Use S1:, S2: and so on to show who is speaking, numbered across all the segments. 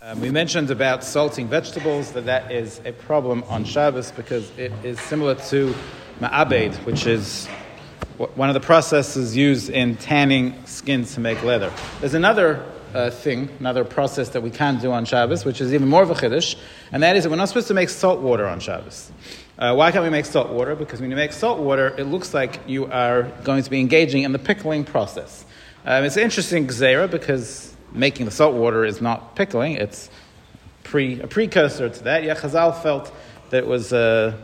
S1: Um, we mentioned about salting vegetables that that is a problem on Shabbos because it is similar to ma'abed, which is one of the processes used in tanning skins to make leather. There's another uh, thing, another process that we can't do on Shabbos, which is even more of a chiddush, and that is that we're not supposed to make salt water on Shabbos. Uh, why can't we make salt water? Because when you make salt water, it looks like you are going to be engaging in the pickling process. Um, it's an interesting gzera because making the salt water is not pickling, it's pre, a precursor to that. Yet Chazal felt that it was, uh,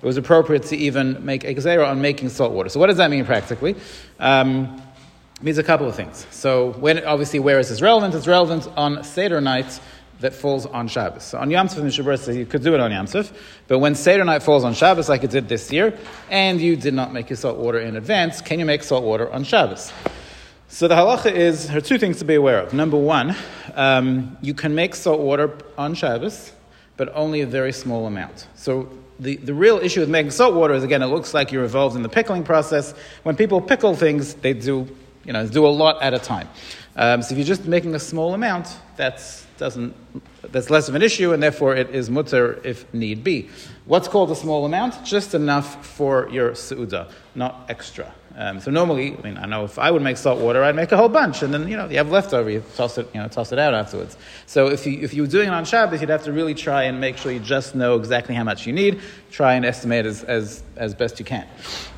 S1: it was appropriate to even make a gzera on making salt water. So, what does that mean practically? Um, it means a couple of things. So, when, obviously, where is this relevant? It's relevant on Seder nights that falls on Shabbos. So on Yom Tov and Shabbos, you could do it on Yom Tov, but when Seder night falls on Shabbos, like it did this year, and you did not make your salt water in advance, can you make salt water on Shabbos? So the halacha is there are two things to be aware of. Number one, um, you can make salt water on Shabbos, but only a very small amount. So the, the real issue with making salt water is again, it looks like you're involved in the pickling process. When people pickle things, they do you know do a lot at a time. Um, so if you're just making a small amount, that's doesn't that's less of an issue, and therefore it is mutter if need be. What's called a small amount? Just enough for your seudah, not extra. Um, so normally, I mean, I know if I would make salt water, I'd make a whole bunch, and then you know you have leftover, you toss it, you know, toss it out afterwards. So if you if you were doing it on Shabbos, you'd have to really try and make sure you just know exactly how much you need. Try and estimate as as, as best you can.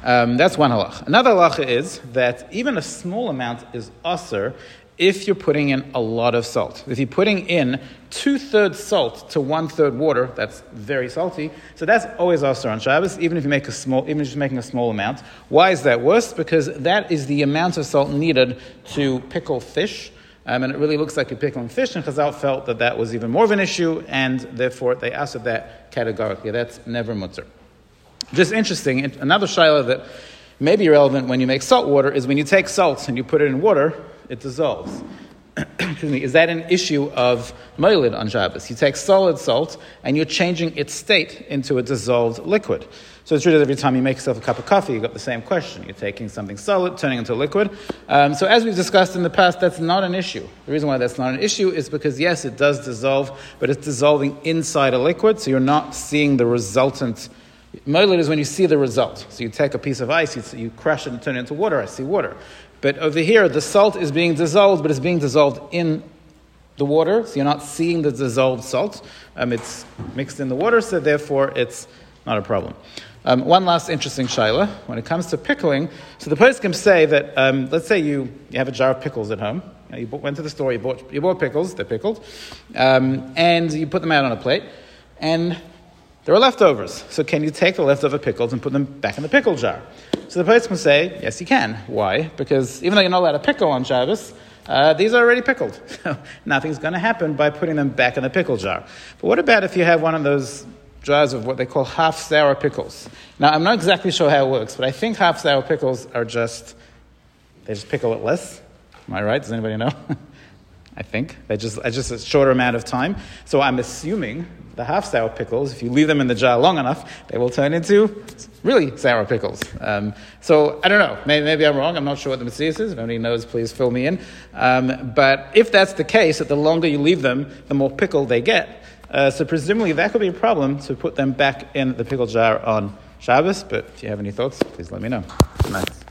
S1: Um, that's one halach. Another halacha is that even a small amount is assur if you're putting in a lot of salt. If you're putting in two thirds salt to one third water, that's very salty. So that's always also on Shabbos, even if you make a small, even if you're making a small amount. Why is that worse? Because that is the amount of salt needed to pickle fish. Um, and it really looks like you're pickling fish, and Chazal felt that that was even more of an issue, and therefore they asked that categorically. That's never mutter. Just interesting, another shaila that may be relevant when you make salt water is when you take salt and you put it in water, it dissolves. Excuse me, is that an issue of moilid on Shabbos? You take solid salt and you're changing its state into a dissolved liquid. So it's true that every time you make yourself a cup of coffee, you've got the same question. You're taking something solid, turning into a liquid. Um, so as we've discussed in the past, that's not an issue. The reason why that's not an issue is because, yes, it does dissolve, but it's dissolving inside a liquid, so you're not seeing the resultant. Moilid is when you see the result. So you take a piece of ice, you, you crush it and turn it into water. I see water. But over here, the salt is being dissolved, but it's being dissolved in the water, so you're not seeing the dissolved salt. Um, it's mixed in the water, so therefore it's not a problem. Um, one last interesting shaila when it comes to pickling. So the person can say that, um, let's say you, you have a jar of pickles at home. You, know, you bought, went to the store, you bought, you bought pickles, they're pickled, um, and you put them out on a plate, and there are leftovers. So can you take the leftover pickles and put them back in the pickle jar? So the person will say, yes, you can. Why? Because even though you're not allowed to pickle on Shabbos, uh, these are already pickled. So nothing's going to happen by putting them back in the pickle jar. But what about if you have one of those jars of what they call half sour pickles? Now, I'm not exactly sure how it works, but I think half sour pickles are just, they just pickle it less. Am I right? Does anybody know? I think. They just, it's just a shorter amount of time. So I'm assuming the half sour pickles, if you leave them in the jar long enough, they will turn into really sour pickles. Um, so I don't know. Maybe, maybe, I'm wrong. I'm not sure what the metzius is. If anybody knows, please fill me in. Um, but if that's the case, that the longer you leave them, the more pickle they get. Uh, so presumably that could be a problem to put them back in the pickle jar on Shabbos. But if you have any thoughts, please let me know. Nice.